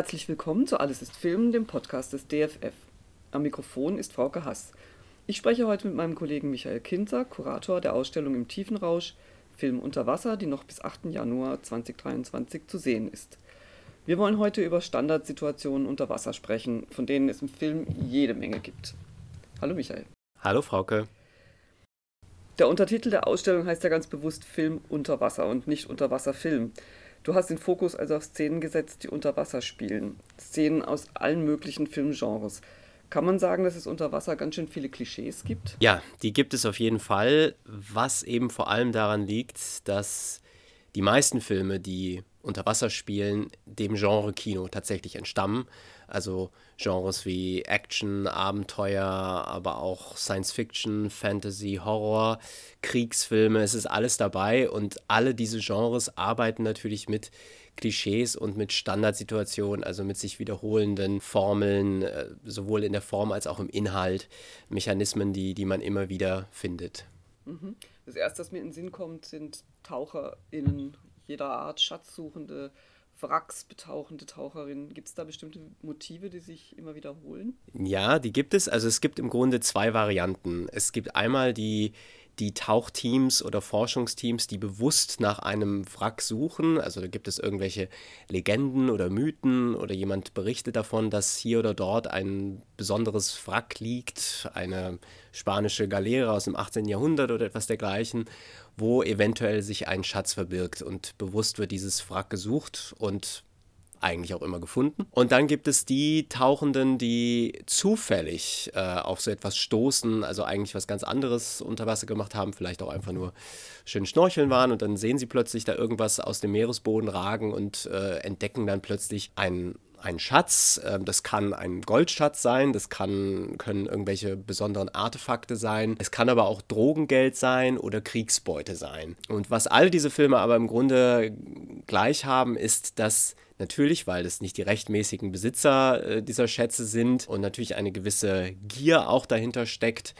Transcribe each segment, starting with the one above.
Herzlich willkommen zu Alles ist Film, dem Podcast des DFF. Am Mikrofon ist Frauke Hass. Ich spreche heute mit meinem Kollegen Michael Kinzer, Kurator der Ausstellung im Tiefenrausch, Film unter Wasser, die noch bis 8. Januar 2023 zu sehen ist. Wir wollen heute über Standardsituationen unter Wasser sprechen, von denen es im Film jede Menge gibt. Hallo Michael. Hallo Frauke. Der Untertitel der Ausstellung heißt ja ganz bewusst Film unter Wasser und nicht Unterwasserfilm. Du hast den Fokus also auf Szenen gesetzt, die unter Wasser spielen. Szenen aus allen möglichen Filmgenres. Kann man sagen, dass es unter Wasser ganz schön viele Klischees gibt? Ja, die gibt es auf jeden Fall, was eben vor allem daran liegt, dass die meisten Filme, die unter Wasser spielen, dem Genre Kino tatsächlich entstammen. Also Genres wie Action, Abenteuer, aber auch Science Fiction, Fantasy, Horror, Kriegsfilme, es ist alles dabei und alle diese Genres arbeiten natürlich mit Klischees und mit Standardsituationen, also mit sich wiederholenden Formeln, äh, sowohl in der Form als auch im Inhalt, Mechanismen, die, die man immer wieder findet. Mhm. Das erste, was mir in den Sinn kommt, sind TaucherInnen jeder Art, Schatzsuchende, Wracks betauchende Taucherinnen. Gibt es da bestimmte Motive, die sich immer wiederholen? Ja, die gibt es. Also es gibt im Grunde zwei Varianten. Es gibt einmal die die Tauchteams oder Forschungsteams, die bewusst nach einem Wrack suchen. Also da gibt es irgendwelche Legenden oder Mythen oder jemand berichtet davon, dass hier oder dort ein besonderes Wrack liegt, eine spanische Galeere aus dem 18. Jahrhundert oder etwas dergleichen, wo eventuell sich ein Schatz verbirgt und bewusst wird dieses Wrack gesucht und eigentlich auch immer gefunden. Und dann gibt es die Tauchenden, die zufällig äh, auf so etwas stoßen, also eigentlich was ganz anderes unter Wasser gemacht haben, vielleicht auch einfach nur schön schnorcheln waren und dann sehen sie plötzlich da irgendwas aus dem Meeresboden ragen und äh, entdecken dann plötzlich einen ein Schatz, ähm, das kann ein Goldschatz sein, das kann, können irgendwelche besonderen Artefakte sein, es kann aber auch Drogengeld sein oder Kriegsbeute sein. Und was all diese Filme aber im Grunde gleich haben, ist, dass Natürlich, weil es nicht die rechtmäßigen Besitzer äh, dieser Schätze sind und natürlich eine gewisse Gier auch dahinter steckt,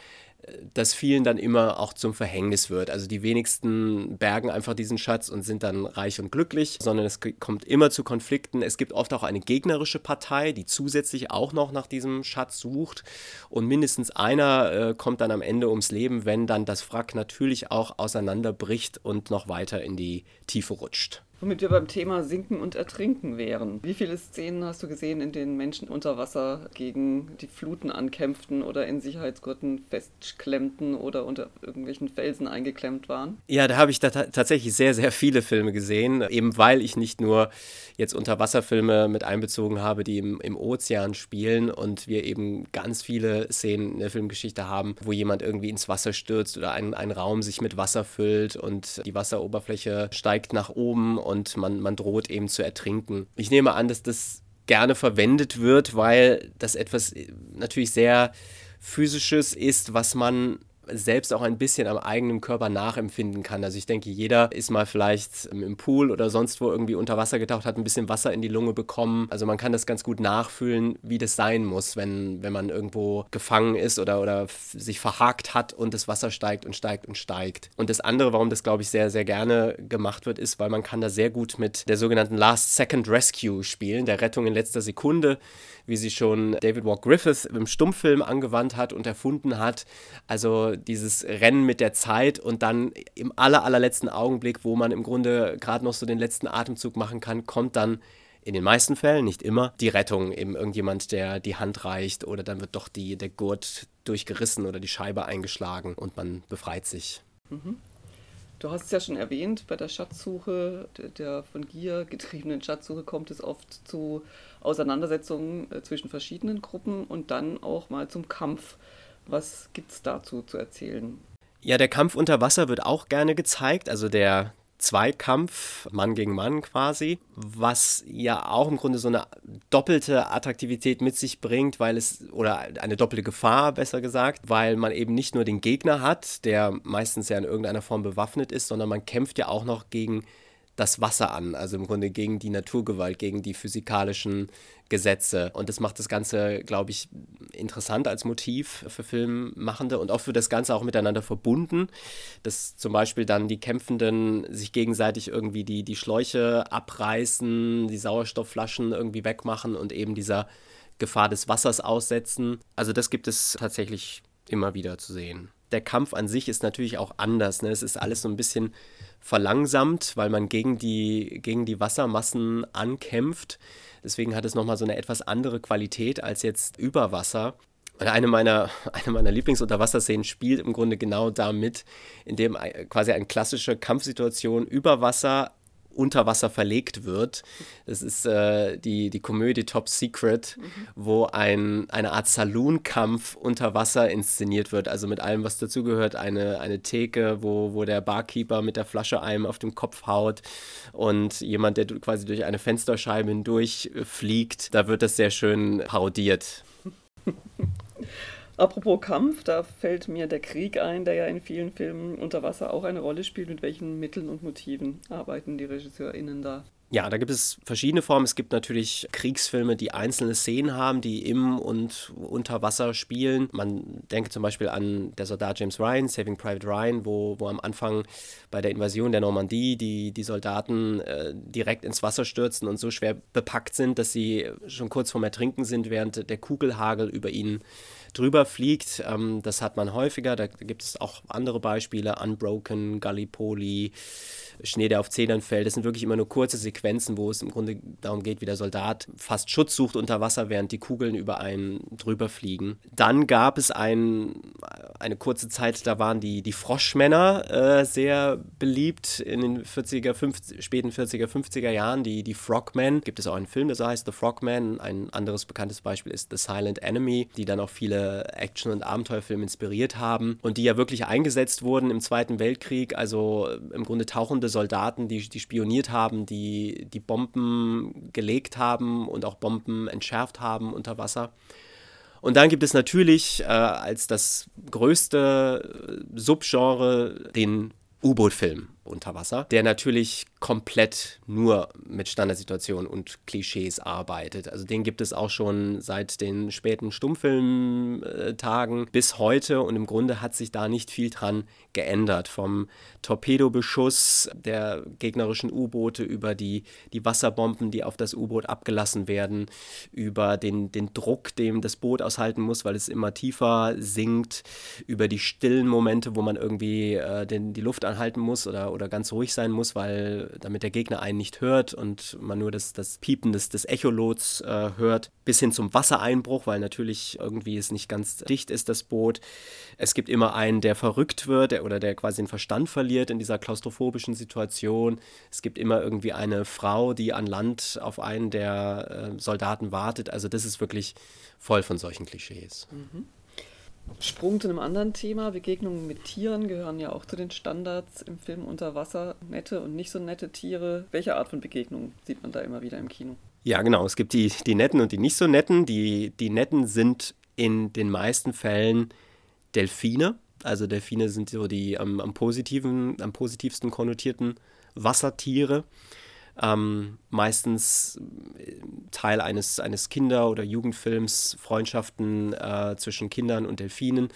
das vielen dann immer auch zum Verhängnis wird. Also die wenigsten bergen einfach diesen Schatz und sind dann reich und glücklich, sondern es kommt immer zu Konflikten. Es gibt oft auch eine gegnerische Partei, die zusätzlich auch noch nach diesem Schatz sucht und mindestens einer äh, kommt dann am Ende ums Leben, wenn dann das Wrack natürlich auch auseinanderbricht und noch weiter in die Tiefe rutscht. Womit wir beim Thema Sinken und Ertrinken wären. Wie viele Szenen hast du gesehen, in denen Menschen unter Wasser gegen die Fluten ankämpften oder in Sicherheitsgurten festklemmten oder unter irgendwelchen Felsen eingeklemmt waren? Ja, da habe ich da tatsächlich sehr, sehr viele Filme gesehen, eben weil ich nicht nur jetzt Unterwasserfilme mit einbezogen habe, die im, im Ozean spielen und wir eben ganz viele Szenen in der Filmgeschichte haben, wo jemand irgendwie ins Wasser stürzt oder ein, ein Raum sich mit Wasser füllt und die Wasseroberfläche steigt nach oben und man, man droht eben zu ertrinken. Ich nehme an, dass das gerne verwendet wird, weil das etwas äh, natürlich sehr physisches ist, was man selbst auch ein bisschen am eigenen Körper nachempfinden kann. Also ich denke, jeder ist mal vielleicht im Pool oder sonst wo irgendwie unter Wasser getaucht, hat ein bisschen Wasser in die Lunge bekommen. Also man kann das ganz gut nachfühlen, wie das sein muss, wenn, wenn man irgendwo gefangen ist oder, oder sich verhakt hat und das Wasser steigt und steigt und steigt. Und das andere, warum das, glaube ich, sehr, sehr gerne gemacht wird, ist, weil man kann da sehr gut mit der sogenannten Last Second Rescue spielen, der Rettung in letzter Sekunde wie sie schon David Walk Griffith im Stummfilm angewandt hat und erfunden hat. Also dieses Rennen mit der Zeit und dann im aller, allerletzten Augenblick, wo man im Grunde gerade noch so den letzten Atemzug machen kann, kommt dann in den meisten Fällen, nicht immer, die Rettung, eben irgendjemand, der die Hand reicht oder dann wird doch die, der Gurt durchgerissen oder die Scheibe eingeschlagen und man befreit sich. Mhm. Du hast es ja schon erwähnt, bei der Schatzsuche, der von Gier getriebenen Schatzsuche kommt es oft zu Auseinandersetzungen äh, zwischen verschiedenen Gruppen und dann auch mal zum Kampf. Was gibt es dazu zu erzählen? Ja, der Kampf unter Wasser wird auch gerne gezeigt, also der Zweikampf, Mann gegen Mann quasi, was ja auch im Grunde so eine doppelte Attraktivität mit sich bringt, weil es, oder eine doppelte Gefahr, besser gesagt, weil man eben nicht nur den Gegner hat, der meistens ja in irgendeiner Form bewaffnet ist, sondern man kämpft ja auch noch gegen das Wasser an, also im Grunde gegen die Naturgewalt, gegen die physikalischen Gesetze. Und das macht das Ganze, glaube ich, interessant als Motiv für Filmmachende und auch für das Ganze auch miteinander verbunden, dass zum Beispiel dann die Kämpfenden sich gegenseitig irgendwie die, die Schläuche abreißen, die Sauerstoffflaschen irgendwie wegmachen und eben dieser Gefahr des Wassers aussetzen. Also das gibt es tatsächlich immer wieder zu sehen. Der Kampf an sich ist natürlich auch anders. Ne? Es ist alles so ein bisschen verlangsamt, weil man gegen die, gegen die Wassermassen ankämpft. Deswegen hat es nochmal so eine etwas andere Qualität als jetzt über Wasser. Und eine meiner, eine meiner Lieblingsunterwasserszenen spielt im Grunde genau damit, indem quasi eine klassische Kampfsituation über Wasser unter Wasser verlegt wird. Das ist äh, die, die Komödie Top Secret, mhm. wo ein, eine Art Saloon-Kampf unter Wasser inszeniert wird. Also mit allem, was dazugehört. Eine, eine Theke, wo, wo der Barkeeper mit der Flasche einem auf den Kopf haut und jemand, der quasi durch eine Fensterscheibe hindurch fliegt. Da wird das sehr schön parodiert. Apropos Kampf, da fällt mir der Krieg ein, der ja in vielen Filmen unter Wasser auch eine Rolle spielt. Mit welchen Mitteln und Motiven arbeiten die RegisseurInnen da? Ja, da gibt es verschiedene Formen. Es gibt natürlich Kriegsfilme, die einzelne Szenen haben, die im und unter Wasser spielen. Man denkt zum Beispiel an der Soldat James Ryan, Saving Private Ryan, wo, wo am Anfang bei der Invasion der Normandie die, die Soldaten äh, direkt ins Wasser stürzen und so schwer bepackt sind, dass sie schon kurz vorm Ertrinken sind, während der Kugelhagel über ihnen drüber fliegt. Ähm, das hat man häufiger. Da gibt es auch andere Beispiele. Unbroken, Gallipoli. Schnee, der auf Zedern fällt. Das sind wirklich immer nur kurze Sequenzen, wo es im Grunde darum geht, wie der Soldat fast Schutz sucht unter Wasser, während die Kugeln über einen drüber fliegen. Dann gab es ein, eine kurze Zeit, da waren die, die Froschmänner äh, sehr beliebt in den 40er, 50, späten 40er, 50er Jahren. Die, die Frogmen. Gibt es auch einen Film, der so heißt The Frogman. Ein anderes bekanntes Beispiel ist The Silent Enemy, die dann auch viele Action- und Abenteuerfilme inspiriert haben und die ja wirklich eingesetzt wurden im Zweiten Weltkrieg. Also im Grunde tauchende Soldaten, die, die spioniert haben, die, die Bomben gelegt haben und auch Bomben entschärft haben unter Wasser. Und dann gibt es natürlich äh, als das größte Subgenre den U-Boot-Film unter Wasser, der natürlich komplett nur mit Standardsituationen und Klischees arbeitet. Also den gibt es auch schon seit den späten Stummfilmtagen bis heute und im Grunde hat sich da nicht viel dran geändert. Vom Torpedobeschuss der gegnerischen U-Boote über die, die Wasserbomben, die auf das U-Boot abgelassen werden, über den, den Druck, dem das Boot aushalten muss, weil es immer tiefer sinkt, über die stillen Momente, wo man irgendwie äh, den, die Luft anhalten muss oder, oder ganz ruhig sein muss, weil damit der Gegner einen nicht hört und man nur das, das Piepen des, des Echolots äh, hört, bis hin zum Wassereinbruch, weil natürlich irgendwie es nicht ganz dicht ist, das Boot. Es gibt immer einen, der verrückt wird der, oder der quasi den Verstand verliert in dieser klaustrophobischen Situation. Es gibt immer irgendwie eine Frau, die an Land auf einen der äh, Soldaten wartet. Also das ist wirklich voll von solchen Klischees. Mhm. Sprung zu einem anderen Thema. Begegnungen mit Tieren gehören ja auch zu den Standards im Film unter Wasser. Nette und nicht so nette Tiere. Welche Art von Begegnungen sieht man da immer wieder im Kino? Ja, genau. Es gibt die, die netten und die nicht so netten. Die, die netten sind in den meisten Fällen Delfine. Also Delfine sind so die am, am positiven, am positivsten konnotierten Wassertiere ähm, meistens äh, Teil eines, eines Kinder- oder Jugendfilms, Freundschaften äh, zwischen Kindern und Delfinen.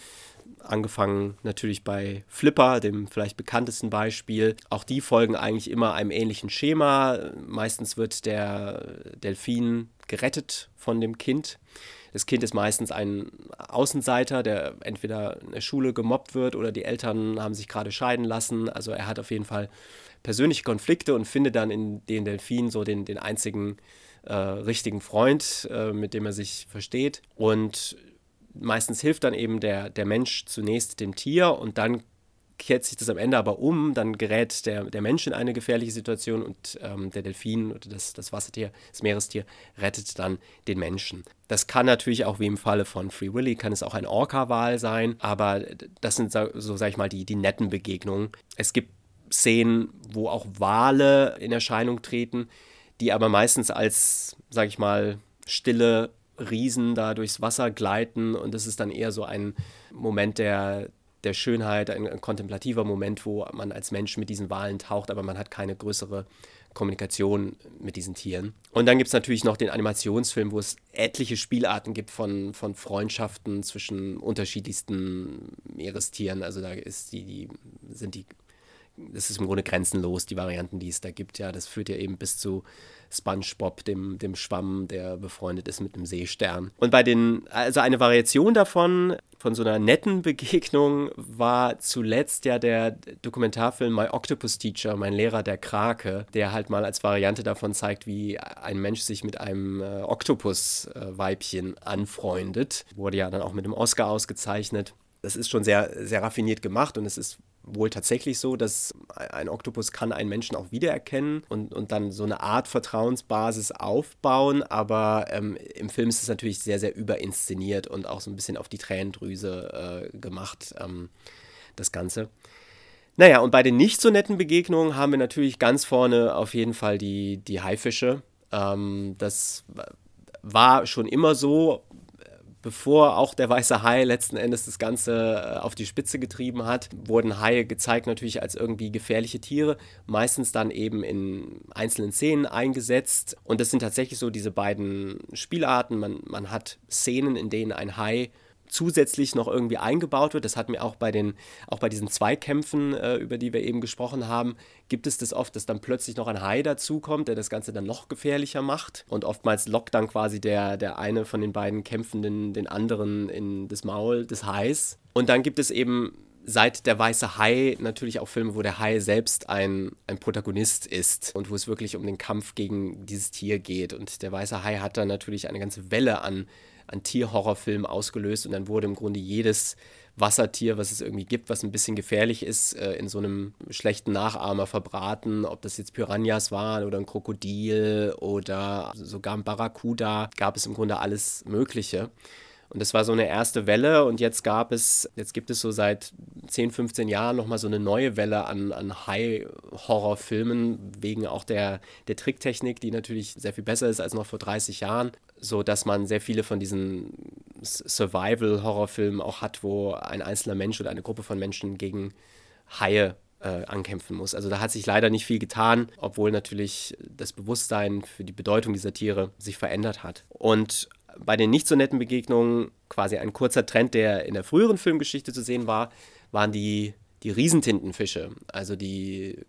Angefangen natürlich bei Flipper, dem vielleicht bekanntesten Beispiel. Auch die folgen eigentlich immer einem ähnlichen Schema. Meistens wird der Delfin gerettet von dem Kind. Das Kind ist meistens ein Außenseiter, der entweder in der Schule gemobbt wird oder die Eltern haben sich gerade scheiden lassen. Also er hat auf jeden Fall persönliche Konflikte und finde dann in den Delfinen so den, den einzigen äh, richtigen Freund, äh, mit dem er sich versteht. Und meistens hilft dann eben der, der Mensch zunächst dem Tier und dann kehrt sich das am Ende aber um, dann gerät der, der Mensch in eine gefährliche Situation und ähm, der Delfin oder das, das Wassertier, das Meerestier, rettet dann den Menschen. Das kann natürlich auch wie im Falle von Free Willy, kann es auch ein Orca-Wal sein, aber das sind so, sag ich mal, die, die netten Begegnungen. Es gibt Szenen, wo auch Wale in Erscheinung treten, die aber meistens als, sag ich mal, stille Riesen da durchs Wasser gleiten und das ist dann eher so ein Moment der, der Schönheit, ein, ein, kontemplativer Moment, wo man als Mensch mit diesen Walen taucht, aber man hat keine größere Kommunikation mit diesen Tieren. Und dann gibt es natürlich noch den Animationsfilm, wo es etliche Spielarten gibt von, von Freundschaften zwischen unterschiedlichsten Meerestieren. Also da ist die, die, sind die, das ist im Grunde grenzenlos, die Varianten, die es da gibt. Ja, das führt ja eben bis zu SpongeBob, dem, dem Schwamm, der befreundet ist mit einem Seestern. Und bei den, also eine Variation davon, von so einer netten Begegnung, war zuletzt ja der Dokumentarfilm My Octopus Teacher, mein Lehrer der Krake, der halt mal als Variante davon zeigt, wie ein Mensch sich mit einem äh, Oktopus-Weibchen anfreundet. Wurde ja dann auch mit dem Oscar ausgezeichnet. Das ist schon sehr, sehr raffiniert gemacht und es ist wohl tatsächlich so, dass ein Oktopus kann einen Menschen auch wiedererkennen und, und dann so eine Art Vertrauensbasis aufbauen, aber ähm, im Film ist es natürlich sehr, sehr überinszeniert und auch so ein bisschen auf die Tränendrüse äh, gemacht, ähm, das Ganze. Naja, und bei den nicht so netten Begegnungen haben wir natürlich ganz vorne auf jeden Fall die, die Haifische. Ähm, das war schon immer so, bevor auch der weiße Hai letzten Endes das Ganze äh, auf die Spitze getrieben hat, wurden Haie gezeigt natürlich als irgendwie gefährliche Tiere, meistens dann eben in einzelnen Szenen eingesetzt. Und das sind tatsächlich so diese beiden Spielarten. Man, man hat Szenen, in denen ein Hai zusätzlich noch irgendwie eingebaut wird. Das hat mir auch bei den, auch bei diesen Zweikämpfen, äh, über die wir eben gesprochen haben, gibt es das oft, dass dann plötzlich noch ein Hai dazukommt, der das Ganze dann noch gefährlicher macht. Und oftmals lockt dann quasi der, der eine von den beiden Kämpfenden den anderen in das Maul des Hais. Und dann gibt es eben seit der weiße Hai natürlich auch Filme, wo der Hai selbst ein, ein Protagonist ist und wo es wirklich um den Kampf gegen dieses Tier geht. Und der weiße Hai hat dann natürlich eine ganze Welle an an Tierhorrorfilmen ausgelöst und dann wurde im Grunde jedes Wassertier, was es irgendwie gibt, was ein bisschen gefährlich ist, äh, in so einem schlechten Nachahmer verbraten. Ob das jetzt Piranhas waren oder ein Krokodil oder sogar ein Barracuda, gab es im Grunde alles Mögliche. Und das war so eine erste Welle und jetzt gab es, jetzt gibt es so seit 10, 15 Jahren nochmal so eine neue Welle an, an High-Horror-Filmen, wegen auch der, der Tricktechnik, die natürlich sehr viel besser ist als noch vor 30 Jahren so dass man sehr viele von diesen Survival-Horrorfilmen auch hat, wo ein einzelner Mensch oder eine Gruppe von Menschen gegen Haie äh, ankämpfen muss. Also da hat sich leider nicht viel getan, obwohl natürlich das Bewusstsein für die Bedeutung dieser Tiere sich verändert hat. Und bei den nicht so netten Begegnungen, quasi ein kurzer Trend, der in der früheren Filmgeschichte zu sehen war, waren die, die Riesentintenfische, also die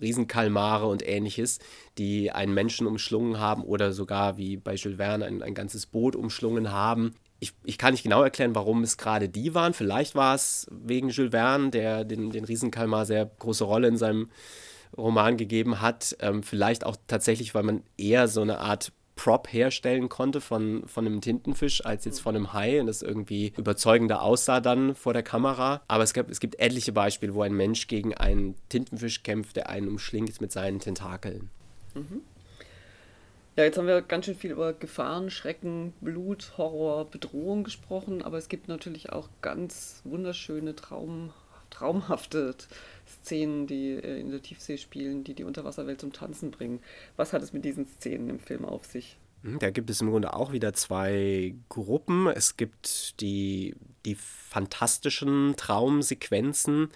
Riesenkalmare und ähnliches, die einen Menschen umschlungen haben oder sogar wie bei Jules Verne ein, ein ganzes Boot umschlungen haben. Ich, ich, kann nicht genau erklären, warum es gerade die waren. Vielleicht war es wegen Jules Verne, der den, den Riesenkalmar sehr große Rolle in seinem Roman gegeben hat. Ähm, vielleicht auch tatsächlich, weil man eher so eine Art Prop herstellen konnte von, von einem Tintenfisch als jetzt von einem Hai und das irgendwie überzeugender aussah dann vor der Kamera. Aber es, gab, es gibt etliche Beispiele, wo ein Mensch gegen einen Tintenfisch kämpft, der einen umschlingt mit seinen Tentakeln. Mhm. Ja, jetzt haben wir ganz schön viel über Gefahren, Schrecken, Blut, Horror, Bedrohung gesprochen, aber es gibt natürlich auch ganz wunderschöne, Traum, traumhafte Szenen, die äh, in der Tiefsee spielen, die die Unterwasserwelt zum Tanzen bringen. Was hat es mit diesen Szenen im Film auf sich? Hm, da gibt es im Grunde auch wieder zwei Gruppen. Es gibt die, die fantastischen Traumsequenzen,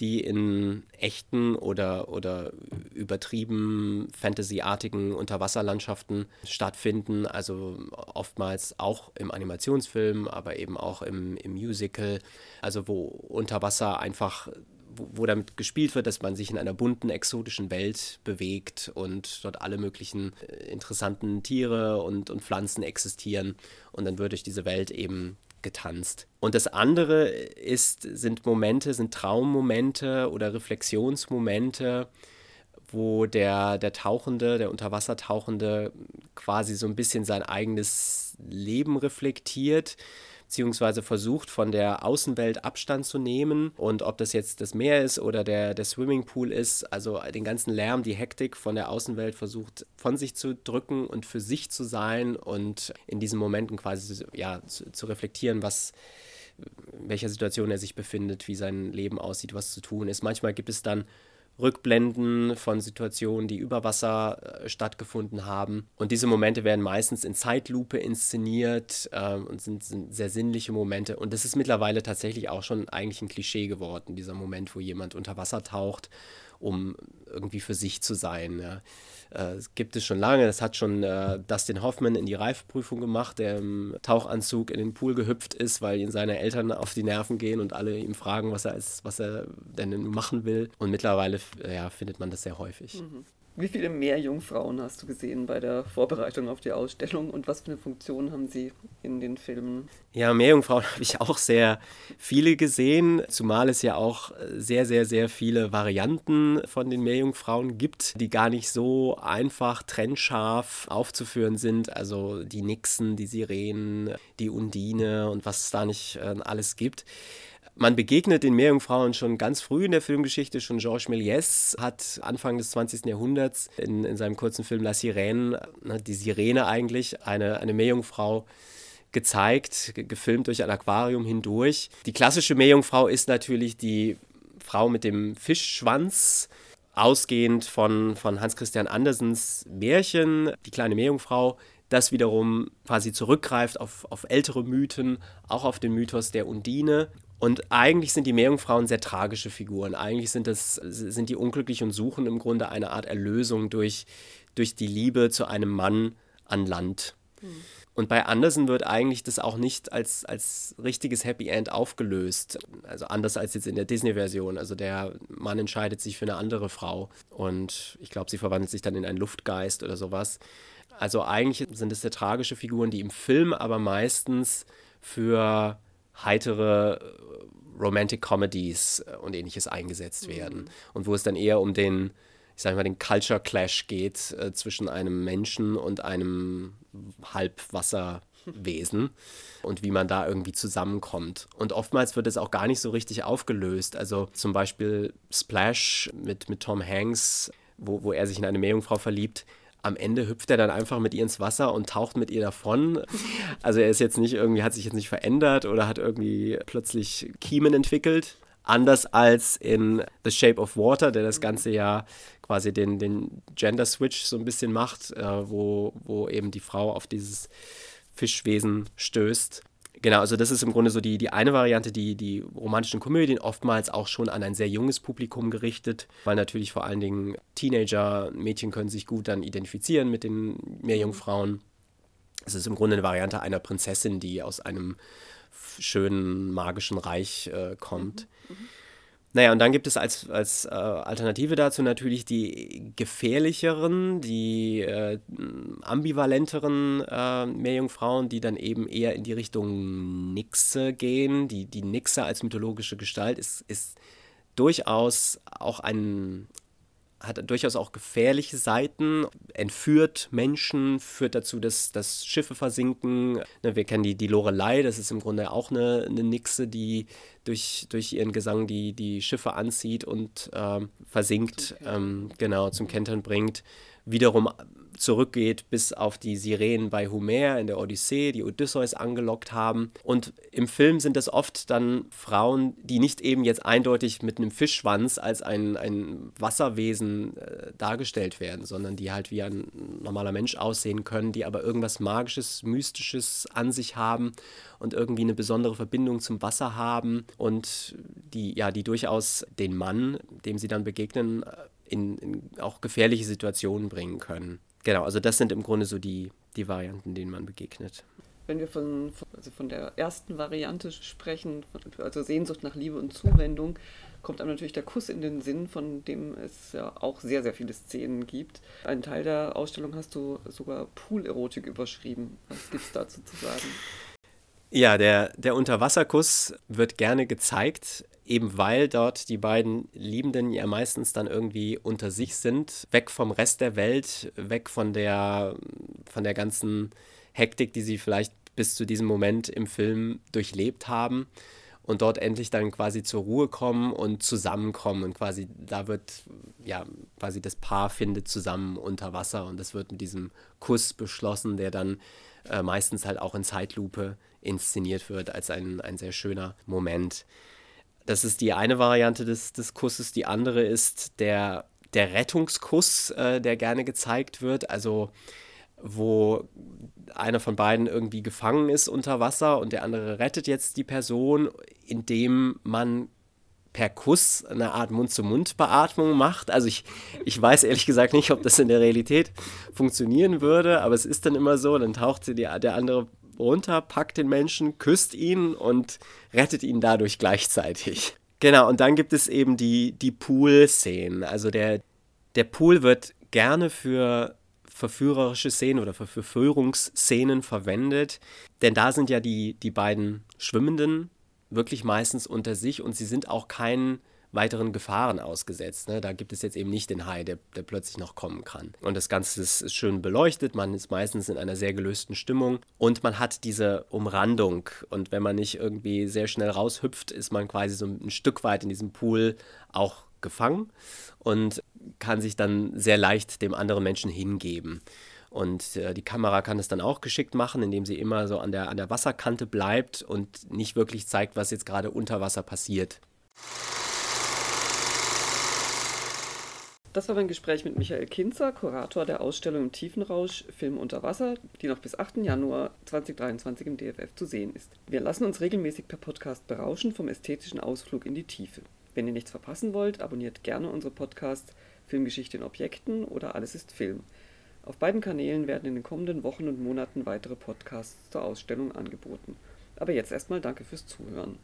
die in echten oder, oder übertrieben fantasyartigen Unterwasserlandschaften stattfinden. Also oftmals auch im Animationsfilm, aber eben auch im, im Musical. Also wo unter Wasser einfach wo, damit gespielt wird, dass man sich in einer bunten, exotischen Welt bewegt und dort alle möglichen äh, interessanten Tiere und, und Pflanzen existieren. Und dann wird durch diese Welt eben getanzt. Und das andere ist, sind Momente, sind Traummomente oder Reflexionsmomente, wo der, der Tauchende, der Unterwassertauchende quasi so ein bisschen sein eigenes Leben reflektiert beziehungsweise versucht von der Außenwelt Abstand zu nehmen. Und ob das jetzt das Meer ist oder der, der Swimmingpool ist, also den ganzen Lärm, die Hektik von der Außenwelt versucht von sich zu drücken und für sich zu sein und in diesen Momenten quasi ja, zu, zu reflektieren, was in welcher Situation er sich befindet, wie sein Leben aussieht, was zu tun ist. Manchmal gibt es dann Rückblenden von Situationen, die über Wasser äh, stattgefunden haben. Und diese Momente werden meistens in Zeitlupe inszeniert ähm, und sind, sind, sehr sinnliche Momente. Und das ist mittlerweile tatsächlich auch schon eigentlich ein Klischee geworden, dieser Moment, wo jemand unter Wasser taucht, um irgendwie für sich zu sein. Ja. Äh, gibt es schon lange. Das hat schon äh, Dustin Hoffman in die Reifprüfung gemacht, der im Tauchanzug in den Pool gehüpft ist, weil ihn seine Eltern auf die Nerven gehen und alle ihm fragen, was er, ist, was er denn machen will. Und mittlerweile ja, findet man das sehr häufig. Mhm. Wie viele Meerjungfrauen hast du gesehen bei der Vorbereitung auf die Ausstellung und was für eine Funktion haben sie in den Filmen? Ja, Meerjungfrauen habe ich auch sehr viele gesehen, zumal es ja auch sehr, sehr, sehr viele Varianten von den Meerjungfrauen gibt, die gar nicht so einfach trennscharf aufzuführen sind. Also die Nixen, die Sirenen, die Undine und was es da nicht äh, alles gibt. Man begegnet den Meerjungfrauen schon ganz früh in der Filmgeschichte. Schon Georges Méliès hat Anfang des 20. Jahrhunderts in, in seinem kurzen Film La Sirène, ne, die Sirene eigentlich, eine, eine Meerjungfrau gezeigt, gefilmt durch ein Aquarium hindurch. Die klassische Meerjungfrau ist natürlich die Frau mit dem Fischschwanz, ausgehend von, von Hans Christian Andersens Märchen, die kleine Meerjungfrau, das wiederum quasi zurückgreift auf, auf ältere Mythen, auch auf den Mythos der Undine und eigentlich sind die Meerjungfrauen sehr tragische Figuren. Eigentlich sind, das, sind die unglücklich und suchen im Grunde eine Art Erlösung durch, durch die Liebe zu einem Mann an Land. Mhm. Und bei Anderson wird eigentlich das auch nicht als, als richtiges Happy End aufgelöst. Also anders als jetzt in der Disney-Version. Also der Mann entscheidet sich für eine andere Frau. Und ich glaube, sie verwandelt sich dann in einen Luftgeist oder sowas. Also eigentlich sind es sehr tragische Figuren, die im Film aber meistens für heitere äh, Romantic Comedies äh, und ähnliches eingesetzt mhm. werden. Mhm. Und wo es dann eher um den, ich sag mal, den Culture Clash geht äh, zwischen einem Menschen und einem Halbwasserwesen und wie man da irgendwie zusammenkommt. Und oftmals wird es auch gar nicht so richtig aufgelöst. Also zum Beispiel Splash mit, mit Tom Hanks, wo, wo er sich in eine Meerjungfrau verliebt am Ende hüpft er dann einfach mit ihr ins Wasser und taucht mit ihr davon. Also er ist jetzt nicht irgendwie, hat sich jetzt nicht verändert oder hat irgendwie plötzlich Kiemen entwickelt. Anders als in The Shape of Water, der das ganze ja quasi den, den Gender Switch so ein bisschen macht, äh, wo, wo eben die Frau auf dieses Fischwesen stößt. Genau, also das ist im Grunde so die, die eine Variante, die, die romantischen Komödien, oftmals auch schon an ein sehr junges Publikum gerichtet, weil natürlich vor allen Dingen Teenager, Mädchen können sich gut dann identifizieren mit den Meerjungfrauen. Es ist im Grunde eine Variante einer Prinzessin, die aus einem schönen magischen Reich äh, kommt. Mhm. Mhm. Naja, und dann gibt es als, als äh, Alternative dazu natürlich die gefährlicheren, die äh, ambivalenteren äh, Meerjungfrauen, die dann eben eher in die Richtung Nixe gehen. Die, die Nixe als mythologische Gestalt ist, ist durchaus auch ein, hat durchaus auch gefährliche Seiten, entführt Menschen, führt dazu, dass, dass Schiffe versinken. Ne, wir kennen die, die Lorelei, das ist im Grunde auch eine, eine Nixe, die durch, durch ihren Gesang die, die Schiffe anzieht und ähm, versinkt, ähm, genau, zum Kentern bringt. Wiederum zurückgeht bis auf die Sirenen bei Homer in der Odyssee, die Odysseus angelockt haben. Und im Film sind das oft dann Frauen, die nicht eben jetzt eindeutig mit einem Fischschwanz als ein, ein Wasserwesen äh, dargestellt werden, sondern die halt wie ein normaler Mensch aussehen können, die aber irgendwas Magisches, Mystisches an sich haben und irgendwie eine besondere Verbindung zum Wasser haben und die, ja, die durchaus den Mann, dem sie dann begegnen, in, in auch gefährliche Situationen bringen können. Genau, also das sind im Grunde so die, die Varianten, denen man begegnet. Wenn wir von, also von der ersten Variante sprechen, also Sehnsucht nach Liebe und Zuwendung, kommt einem natürlich der Kuss in den Sinn, von dem es ja auch sehr, sehr viele Szenen gibt. Einen Teil der Ausstellung hast du sogar Pool-Erotik überschrieben. Was gibt es dazu zu sagen? Ja, der, der Unterwasserkuss wird gerne gezeigt eben weil dort die beiden Liebenden ja meistens dann irgendwie unter sich sind, weg vom Rest der Welt, weg von der, von der ganzen Hektik, die sie vielleicht bis zu diesem Moment im Film durchlebt haben und dort endlich dann quasi zur Ruhe kommen und zusammenkommen und quasi da wird ja quasi das Paar findet zusammen unter Wasser und das wird mit diesem Kuss beschlossen, der dann äh, meistens halt auch in Zeitlupe inszeniert wird als ein, ein sehr schöner Moment Das ist die eine Variante des, des Kusses. Die andere ist der, der Rettungskuss, äh, der gerne gezeigt wird. Also wo einer von beiden irgendwie gefangen ist unter Wasser und der andere rettet jetzt die Person, indem man per Kuss eine Art Mund-zu-Mund-Beatmung macht. Also ich, ich weiß ehrlich gesagt nicht, ob das in der Realität funktionieren würde, aber es ist dann immer so, dann taucht die, der andere runter, packt den Menschen, küsst ihn und rettet ihn dadurch gleichzeitig. Genau, und dann gibt es eben die, die Pool-Szenen. Also der, der Pool wird gerne für verführerische Szenen oder für Verführungsszenen verwendet, denn da sind ja die, die beiden Schwimmenden wirklich meistens unter sich und sie sind auch keinen weiteren Gefahren ausgesetzt. Ne? Da gibt es jetzt eben nicht den Hai, der, der plötzlich noch kommen kann. Und das Ganze ist, ist schön beleuchtet, man ist meistens in einer sehr gelösten Stimmung und man hat diese Umrandung. Und wenn man nicht irgendwie sehr schnell raushüpft, ist man quasi so ein Stück weit in diesem Pool auch gefangen und kann sich dann sehr leicht dem anderen Menschen hingeben. Und äh, die Kamera kann es dann auch geschickt machen, indem sie immer so an der, an der Wasserkante bleibt und nicht wirklich zeigt, was jetzt gerade unter Wasser passiert. Das war mein Gespräch mit Michael Kinzer, Kurator der Ausstellung im Tiefenrausch Film unter Wasser, die noch bis 8. Januar 2023 im DFF zu sehen ist. Wir lassen uns regelmäßig per Podcast berauschen vom ästhetischen Ausflug in die Tiefe. Wenn ihr nichts verpassen wollt, abonniert gerne unsere Podcasts Filmgeschichte in Objekten oder Alles ist Film. Auf beiden Kanälen werden in den kommenden Wochen und Monaten weitere Podcasts zur Ausstellung angeboten. Aber jetzt erstmal danke fürs Zuhören.